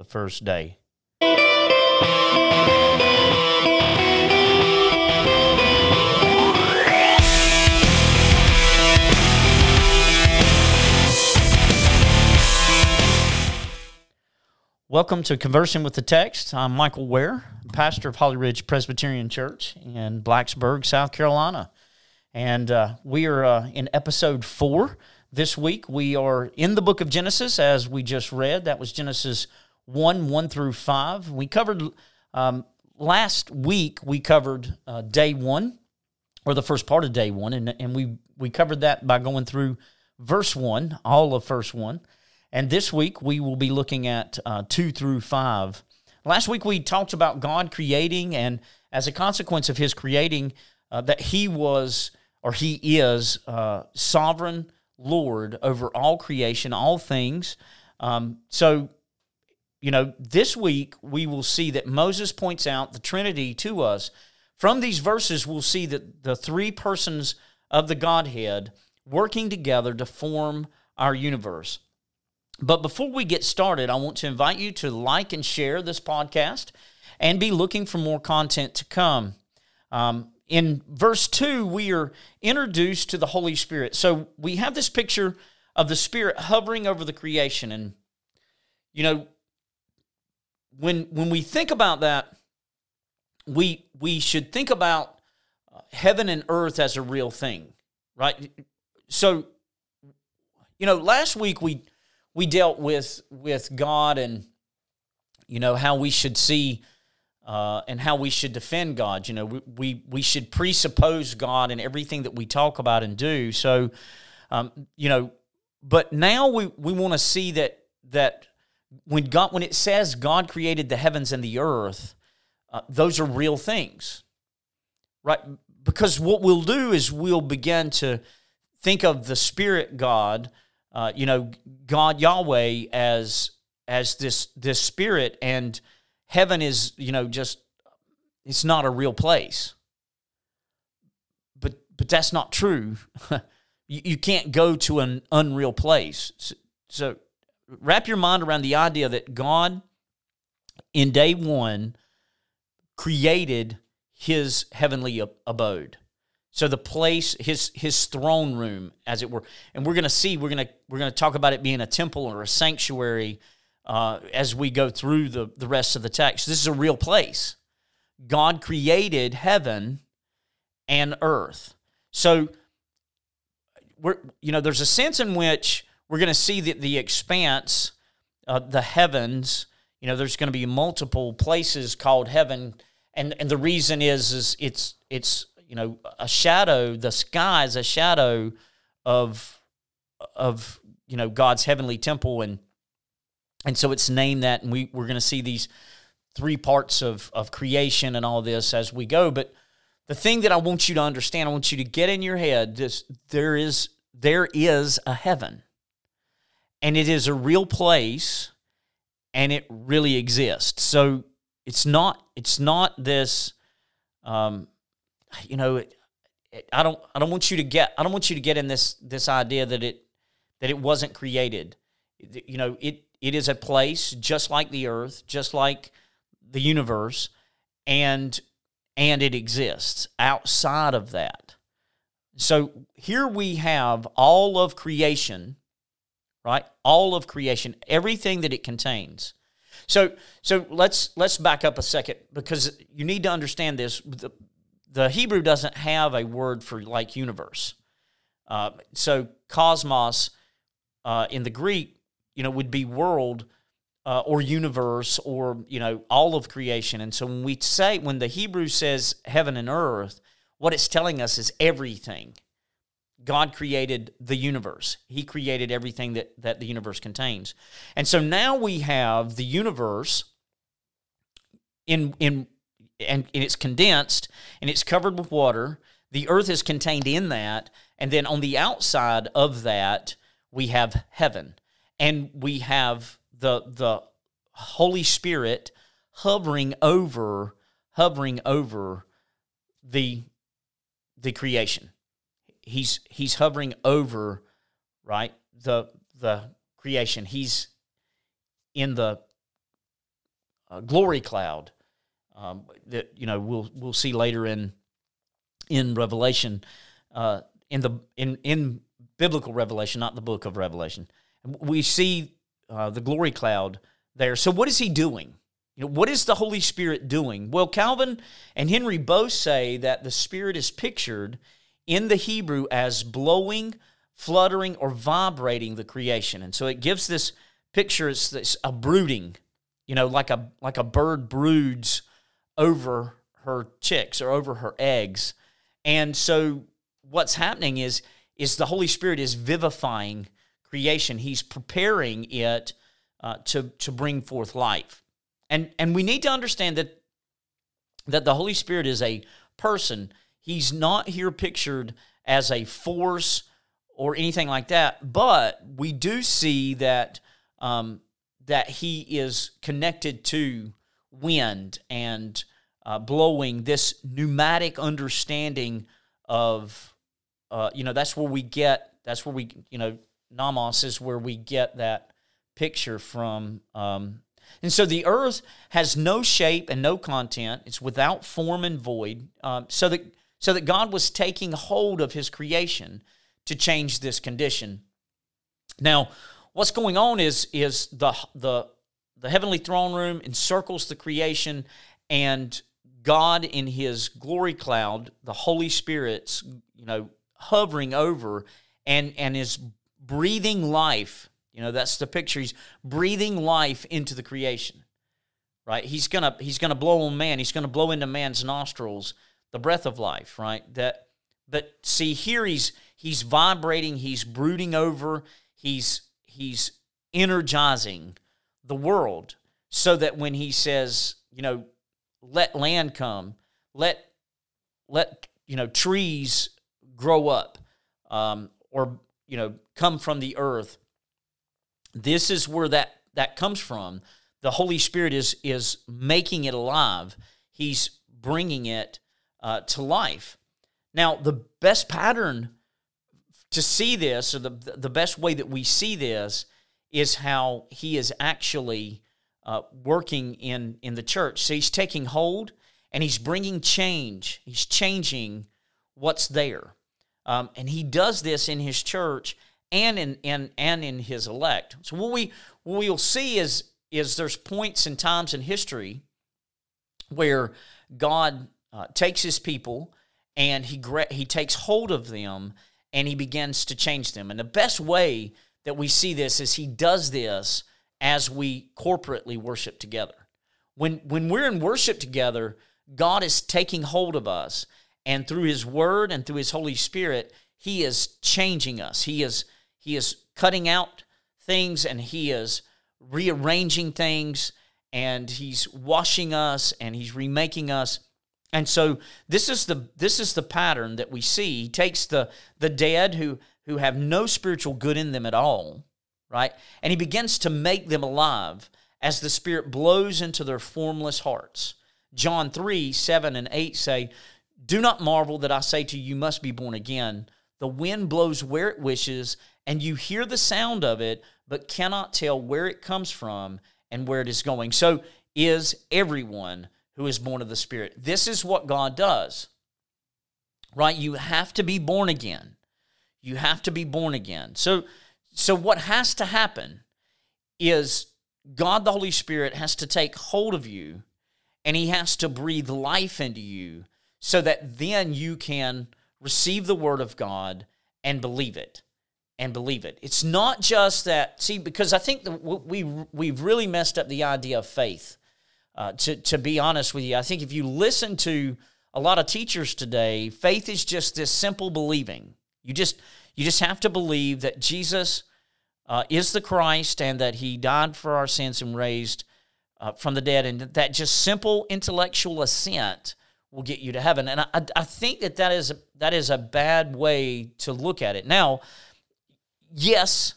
the first day. Welcome to Conversing with the Text. I'm Michael Ware, pastor of Holly Ridge Presbyterian Church in Blacksburg, South Carolina. And uh, we are uh, in episode four. This week we are in the book of Genesis, as we just read. That was Genesis 1 1 through 5. We covered um, last week, we covered uh, day one, or the first part of day one, and, and we, we covered that by going through verse 1, all of verse 1. And this week we will be looking at uh, 2 through 5. Last week we talked about God creating, and as a consequence of his creating, uh, that he was or he is uh, sovereign Lord over all creation, all things. Um, so, you know, this week we will see that Moses points out the Trinity to us. From these verses, we'll see that the three persons of the Godhead working together to form our universe. But before we get started, I want to invite you to like and share this podcast and be looking for more content to come. Um, in verse 2, we are introduced to the Holy Spirit. So we have this picture of the Spirit hovering over the creation. And, you know, when, when we think about that, we, we should think about heaven and earth as a real thing, right? So, you know, last week we we dealt with with God and you know how we should see uh, and how we should defend God. You know, we, we we should presuppose God in everything that we talk about and do. So, um, you know, but now we we want to see that that when God when it says God created the heavens and the earth, uh, those are real things, right? Because what we'll do is we'll begin to think of the Spirit God uh, you know, God Yahweh as as this this spirit and heaven is, you know, just it's not a real place. But but that's not true. you, you can't go to an unreal place. So, so wrap your mind around the idea that God in day 1 created his heavenly abode. So the place, his his throne room, as it were, and we're going to see, we're going to we're going to talk about it being a temple or a sanctuary uh, as we go through the the rest of the text. This is a real place. God created heaven and earth. So we're you know there's a sense in which we're going to see that the expanse, uh, the heavens. You know, there's going to be multiple places called heaven, and and the reason is is it's it's you know a shadow the sky is a shadow of of you know god's heavenly temple. And and so it's named that and we we're going to see these three parts of of creation and all this as we go. But the thing that i want you to understand i want you to get in your head this there is there is a heaven and it is a real place and it really exists so it's not it's not this um, you know, it, it, I don't I don't want you to get I don't want you to get in this this idea that it that it wasn't created. You know, it it is a place just like the earth, just like the universe, and and it exists outside of that. So here we have all of creation, right? All of creation, everything that it contains. So so let's let's back up a second because you need to understand this. The, the Hebrew doesn't have a word for like universe. Uh, so cosmos uh, in the Greek, you know, would be world uh, or universe or you know all of creation. And so when we say when the Hebrew says heaven and earth, what it's telling us is everything. God created the universe. He created everything that, that the universe contains. And so now we have the universe in in and, and it's condensed and it's covered with water. The earth is contained in that, and then on the outside of that, we have heaven. And we have the the Holy Spirit hovering over hovering over the the creation. He's he's hovering over right the the creation. He's in the uh, glory cloud um, that you know we'll we'll see later in in Revelation uh, in the in in biblical Revelation, not the book of Revelation. We see uh, the glory cloud there. So what is he doing? You know, what is the Holy Spirit doing? Well, Calvin and Henry both say that the Spirit is pictured in the Hebrew as blowing, fluttering, or vibrating the creation. And so it gives this picture, it's this, a brooding, you know, like a, like a bird broods over her chicks or over her eggs. And so what's happening is, is the Holy Spirit is vivifying creation. He's preparing it uh, to, to bring forth life. And, and we need to understand that, that the Holy Spirit is a person. He's not here pictured as a force or anything like that, but we do see that, um, that he is connected to wind and uh, blowing, this pneumatic understanding of, uh, you know, that's where we get, that's where we, you know, pneuma is where we get that picture from. Um, and so the earth has no shape and no content. It's without form and void. Um, so that so that God was taking hold of His creation to change this condition. Now, what's going on is is the the the heavenly throne room encircles the creation, and God in His glory cloud, the Holy Spirit's you know hovering over and and is breathing life. You know, that's the picture. He's breathing life into the creation. Right? He's gonna he's gonna blow on man. He's gonna blow into man's nostrils the breath of life, right? That but see here he's he's vibrating, he's brooding over, he's he's energizing the world so that when he says, you know, let land come, let let you know trees grow up, um, or you know come from the earth. This is where that that comes from. The Holy Spirit is is making it alive. He's bringing it uh, to life. Now, the best pattern to see this, or the the best way that we see this, is how He is actually uh, working in in the church. So He's taking hold and He's bringing change. He's changing what's there, um, and He does this in His church and in, in and in his elect. So what we what we'll see is is there's points and times in history where God uh, takes his people and he he takes hold of them and he begins to change them. And the best way that we see this is he does this as we corporately worship together. When when we're in worship together, God is taking hold of us and through his word and through his Holy Spirit, he is changing us. He is he is cutting out things and he is rearranging things and he's washing us and he's remaking us. And so this is the this is the pattern that we see. He takes the the dead who who have no spiritual good in them at all, right? And he begins to make them alive as the Spirit blows into their formless hearts. John 3, 7 and 8 say, Do not marvel that I say to you, you must be born again. The wind blows where it wishes, and you hear the sound of it, but cannot tell where it comes from and where it is going. So is everyone who is born of the Spirit. This is what God does, right? You have to be born again. You have to be born again. So, so what has to happen is God the Holy Spirit has to take hold of you and he has to breathe life into you so that then you can receive the word of God and believe it and believe it. It's not just that, see, because I think that we, we've really messed up the idea of faith. Uh, to, to be honest with you, I think if you listen to a lot of teachers today, faith is just this simple believing. You just you just have to believe that Jesus uh, is the Christ and that He died for our sins and raised uh, from the dead, and that just simple intellectual assent will get you to heaven. And I, I think that that is a, that is a bad way to look at it. Now, yes,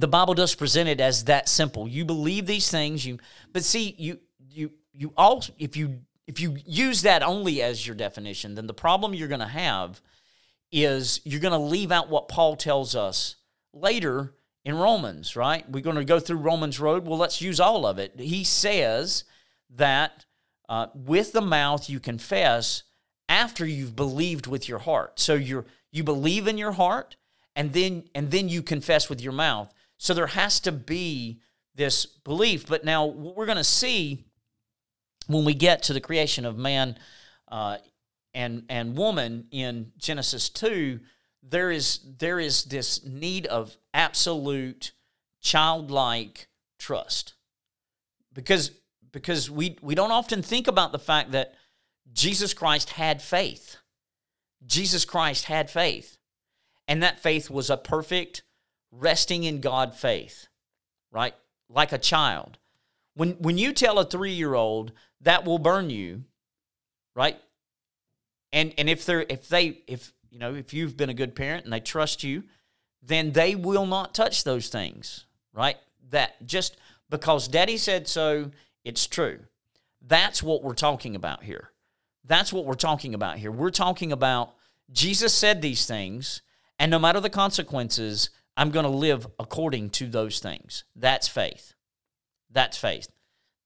the Bible does present it as that simple. You believe these things, you but see you you you all if you if you use that only as your definition, then the problem you're going to have is you're going to leave out what Paul tells us later in Romans, right? We're going to go through Romans road. Well, let's use all of it. He says that uh, with the mouth you confess after you've believed with your heart. So you're you believe in your heart and then and then you confess with your mouth. So there has to be this belief. But now what we're going to see when we get to the creation of man uh, and and woman in Genesis two, there is there is this need of absolute childlike trust because because we we don't often think about the fact that Jesus Christ had faith. Jesus Christ had faith. And that faith was a perfect resting in God faith, right? Like a child. When, when you tell a three year old that will burn you, right? And, and if they're, if they, if, you know, if you've been a good parent and they trust you, then they will not touch those things, right? That just because daddy said so, it's true. That's what we're talking about here. That's what we're talking about here. We're talking about Jesus said these things, and no matter the consequences, I'm going to live according to those things. That's faith. That's faith.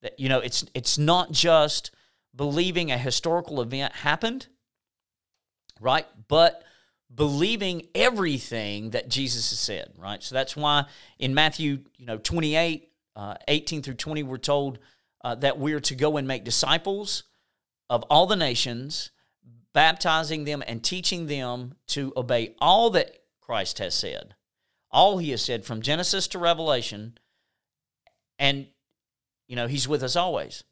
That you know, it's it's not just believing a historical event happened, right? But believing everything that Jesus has said, right? So that's why in Matthew, you know, 28, uh, 18 through 20, we're told uh, that we're to go and make disciples of all the nations, baptizing them and teaching them to obey all that Christ has said all he has said from Genesis to Revelation, and you know he's with us always.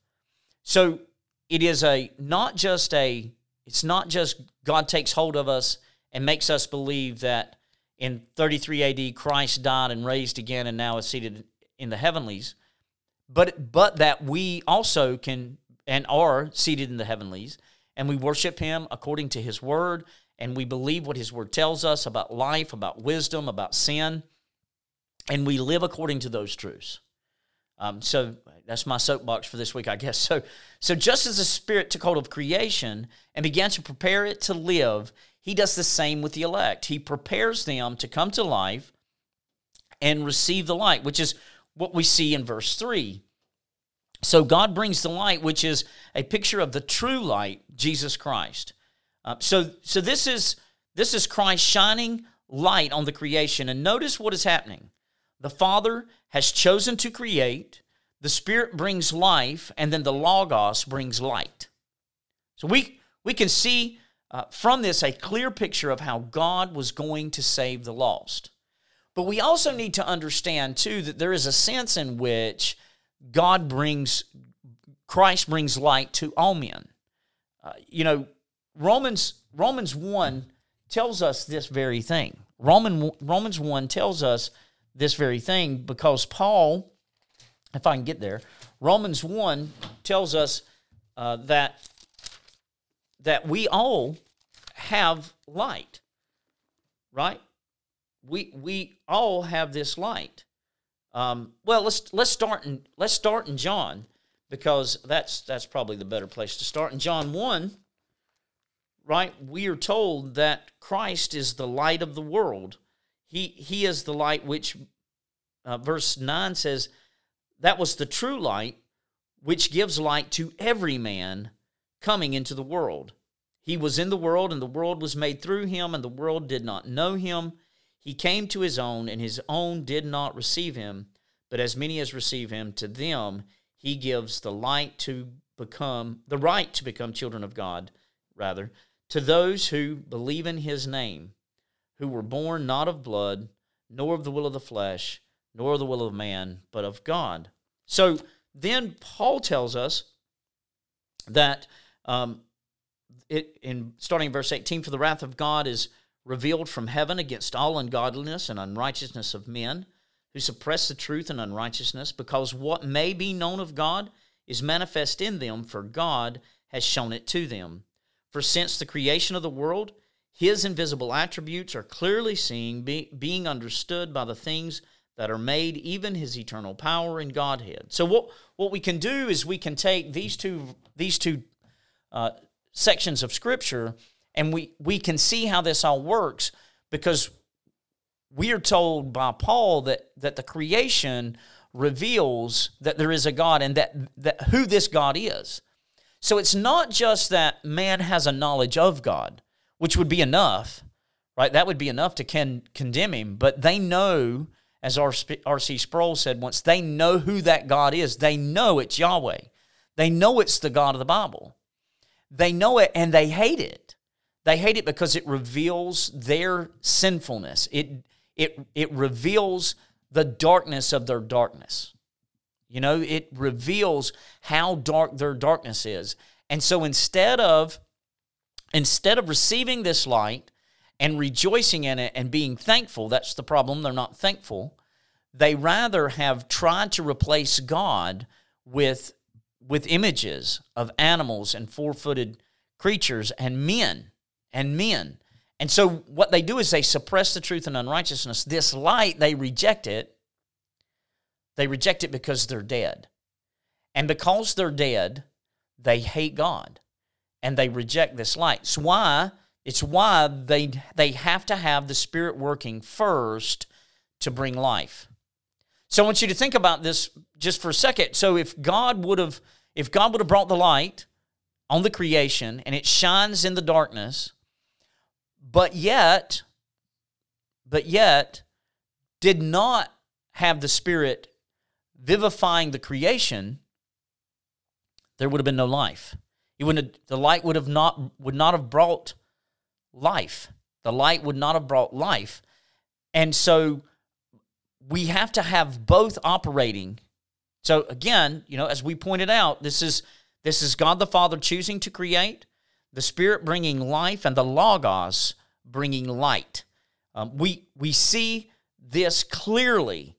So it is a not just a it's not just God takes hold of us and makes us believe that in 33 AD Christ died and raised again and now is seated in the heavenlies, but but that we also can and are seated in the heavenlies and we worship him according to his word and we believe what His Word tells us about life, about wisdom, about sin, and we live according to those truths. Um, so that's my soapbox for this week, I guess. So, so just as the Spirit took hold of creation and began to prepare it to live, He does the same with the elect. He prepares them to come to life and receive the light, which is what we see in verse 3. So God brings the light, which is a picture of the true light, Jesus Christ. Uh, so, so this is this is Christ shining light on the creation, and notice what is happening. The Father has chosen to create. The Spirit brings life, and then the Logos brings light. So we we can see uh, from this a clear picture of how God was going to save the lost. But we also need to understand too that there is a sense in which God brings Christ brings light to all men. Uh, you know, Romans Romans 1 tells us this very thing. Roman Romans 1 tells us this very thing because Paul, if I can get there, Romans 1 tells us uh, that that we all have light, right? We we all have this light. Um, well, let's let's start in let's start in John because that's that's probably the better place to start. In John one, right? We are told that Christ is the light of the world. He, he is the light which, uh, verse 9 says, that was the true light which gives light to every man coming into the world. He was in the world, and the world was made through him, and the world did not know him. He came to his own, and his own did not receive him. But as many as receive him, to them he gives the light to become the right to become children of God, rather, to those who believe in his name, who were born not of blood, nor of the will of the flesh, nor of the will of man, but of God. So then Paul tells us that um, it in starting in verse 18, for the wrath of God is revealed from heaven against all ungodliness and unrighteousness of men who suppress the truth and unrighteousness, because what may be known of God is manifest in them, for God has shown it to them. For since the creation of the world, his invisible attributes are clearly seen, be, being understood by the things that are made, even his eternal power and Godhead. So what what we can do is we can take these two these two uh, sections of Scripture, and we we can see how this all works because we are told by Paul that that the creation reveals that there is a God and that, that who this God is. So it's not just that man has a knowledge of God, which would be enough, right? That would be enough to con- condemn him, but they know as R.C. Sproul said once, they know who that God is. They know it's Yahweh. They know it's the God of the Bible. They know it and they hate it. They hate it because it reveals their sinfulness. It, it, it reveals the darkness of their darkness. You know, it reveals how dark their darkness is. And so instead of instead of receiving this light and rejoicing in it and being thankful. That's the problem. They're not thankful. They rather have tried to replace God with, with images of animals and four footed creatures and men and men. And so what they do is they suppress the truth and unrighteousness. This light, they reject it. They reject it because they're dead. And because they're dead, they hate God and they reject this light. It's why it's why they, they have to have the Spirit working first to bring life. So I want you to think about this just for a second. So if God would have if God would have brought the light on the creation and it shines in the darkness, but yet but yet did not have the spirit vivifying the creation, there would have been no life. It would have, the light would have not would not have brought life. The light would not have brought life. And so we have to have both operating. So again, you know, as we pointed out, this is this is God the Father choosing to create, the Spirit bringing life, and the Logos bringing light. Um, we we see this clearly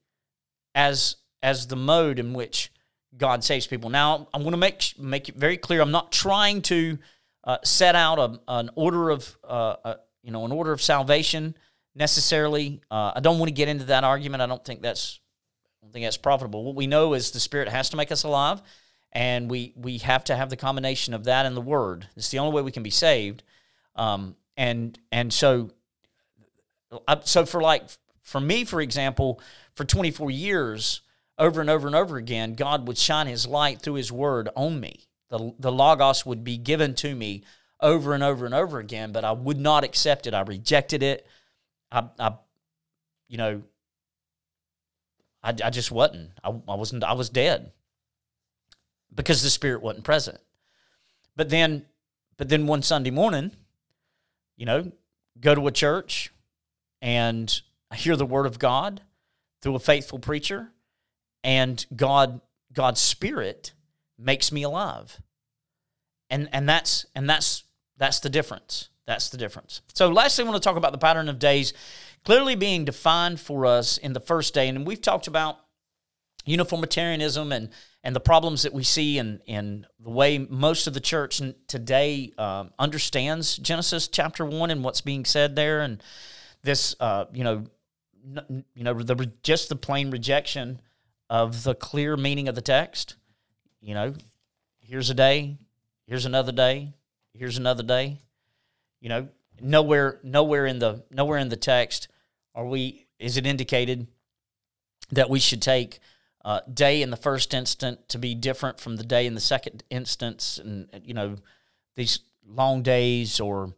as as the mode in which God saves people. Now, I'm going to make make it very clear. I'm not trying to uh, set out a, an order of uh, a, you know an order of salvation necessarily. Uh, I don't want to get into that argument. I don't think that's I don't think that's profitable. What we know is the Spirit has to make us alive, and we we have to have the combination of that and the Word. It's the only way we can be saved. Um, and and so so for like for me, for example, for 24 years, over and over and over again, God would shine His light through His Word on me the, the Logos would be given to me over and over and over again, but I would not accept it. I rejected it. I, I you know, I, I just wasn't. I, I wasn't. I was dead because the Spirit wasn't present. But then, but then one Sunday morning, you know, go to a church and I hear the Word of God through a faithful preacher, and God, God's Spirit makes me alive. And and that's and that's that's the difference. That's the difference. So lastly, I want to talk about the pattern of days clearly being defined for us in the first day. And we've talked about uniformitarianism and and the problems that we see in in the way most of the church today uh, understands Genesis chapter one and what's being said there, and this uh, you know n- you know the just the plain rejection of the clear meaning of the text you know, here's a day, here's another day, here's another day. You know, nowhere nowhere in the nowhere in the text are we is it indicated that we should take uh, day in the first instant to be different from the day in the second instance, and you know these long days or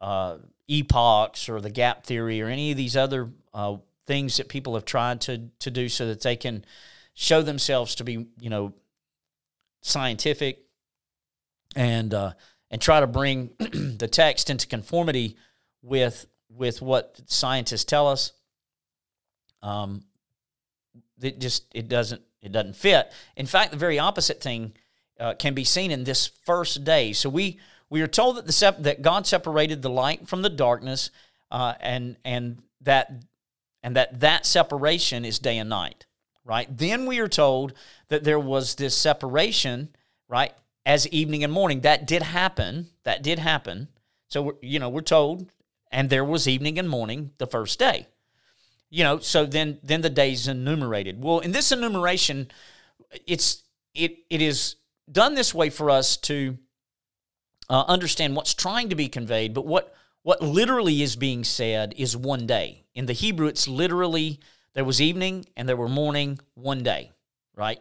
uh, epochs or the gap theory or any of these other uh, things that people have tried to to do so that they can show themselves to be you know scientific and uh, and try to bring the text into conformity with with what scientists tell us. Um, it just it doesn't it doesn't fit. In fact, the very opposite thing uh, can be seen in this first day. So we we are told that the sep- that God separated the light from the darkness uh, and and that and that that separation is day and night, right? Then we are told that there was this separation, right, as evening and morning. That did happen. That did happen. So you know we're told, and there was evening and morning the first day. You know, so then then the days enumerated. Well, in this enumeration, it's it it is done this way for us to uh, understand what's trying to be conveyed, but what what literally is being said is one day. In the Hebrew, it's literally there was evening and there were morning one day, right?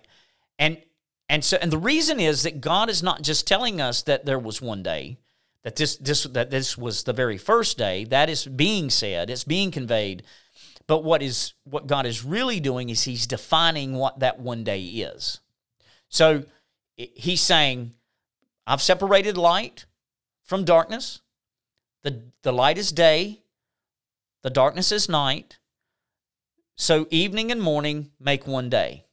And and so and the reason is that God is not just telling us that there was one day, that this this that this was the very first day. That is being said, it's being conveyed. But what is what God is really doing is He's defining what that one day is. So He's saying, I've separated light from darkness. The, the light is day, the darkness is night. So evening and morning make one day.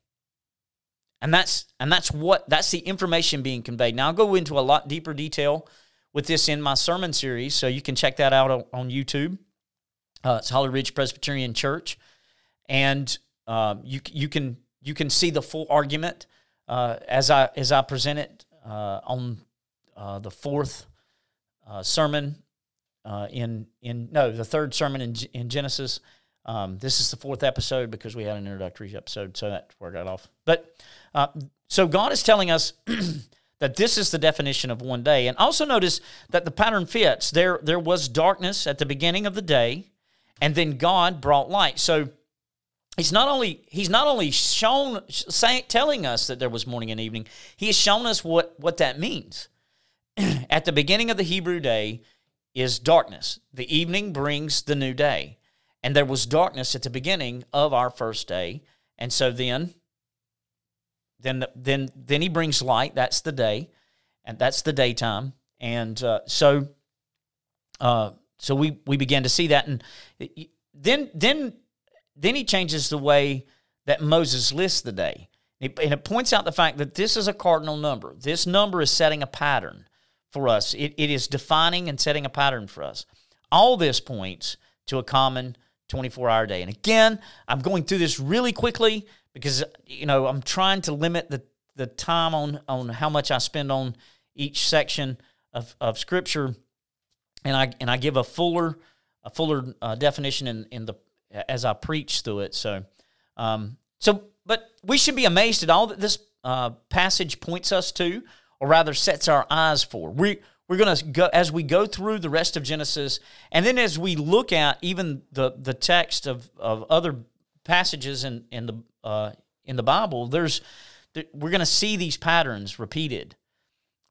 And that's and that's what that's the information being conveyed. Now I'll go into a lot deeper detail with this in my sermon series, so you can check that out on, on YouTube. Uh, it's Holly Ridge Presbyterian Church, and uh, you you can you can see the full argument uh, as I as I present it uh, on uh, the fourth uh, sermon in in no the third sermon in in Genesis. Um, this is the fourth episode because we had an introductory episode, so that's where I got off. But uh, so God is telling us that this is the definition of one day, and also notice that the pattern fits. There there was darkness at the beginning of the day, and then God brought light. So he's not only he's not only shown saying, telling us that there was morning and evening he has shown us what what that means at the beginning of the hebrew day is darkness. The evening brings the new day. And there was darkness at the beginning of our first day. And so then then then then he brings light, that's the day, and that's the daytime. And uh, so uh, so we we began to see that and then then then he changes the way that Moses lists the day. And it points out the fact that this is a cardinal number. This number is setting a pattern for us. It, it is defining and setting a pattern for us. All this points to a common 24 hour day. And again, I'm going through this really quickly because you know I'm trying to limit the, the time on on how much I spend on each section of, of scripture and I and I give a fuller a fuller uh, definition in, in the as I preach through it. So um, so but we should be amazed at all that this uh, passage points us to or rather sets our eyes for. We we're going to go as we go through the rest of Genesis, and then as we look at even the the text of, of other passages in in the uh, in the Bible, there's we're going to see these patterns repeated.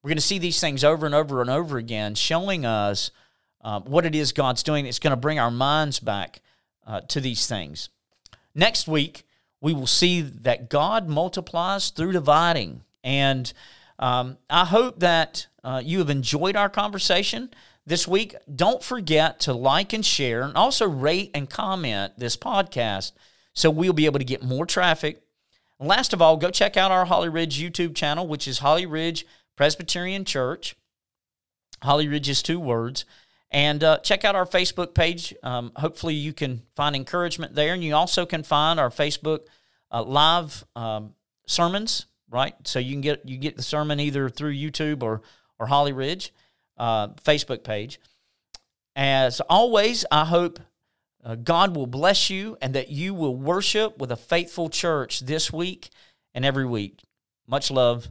We're going to see these things over and over and over again, showing us uh, what it is God's doing. It's going to bring our minds back uh, to these things. Next week, we will see that God multiplies through dividing, and um, I hope that uh, you have enjoyed our conversation this week. Don't forget to like and share, and also rate and comment this podcast so we'll be able to get more traffic. And last of all, go check out our Holly Ridge YouTube channel, which is Holly Ridge Presbyterian Church. Holly Ridge is two words. And uh, check out our Facebook page. Um, hopefully, you can find encouragement there. And you also can find our Facebook uh, live um, sermons right? So you can get you get the sermon either through YouTube or or Holly Ridge uh, Facebook page. As always, I hope uh, God will bless you and that you will worship with a faithful church this week and every week. Much love.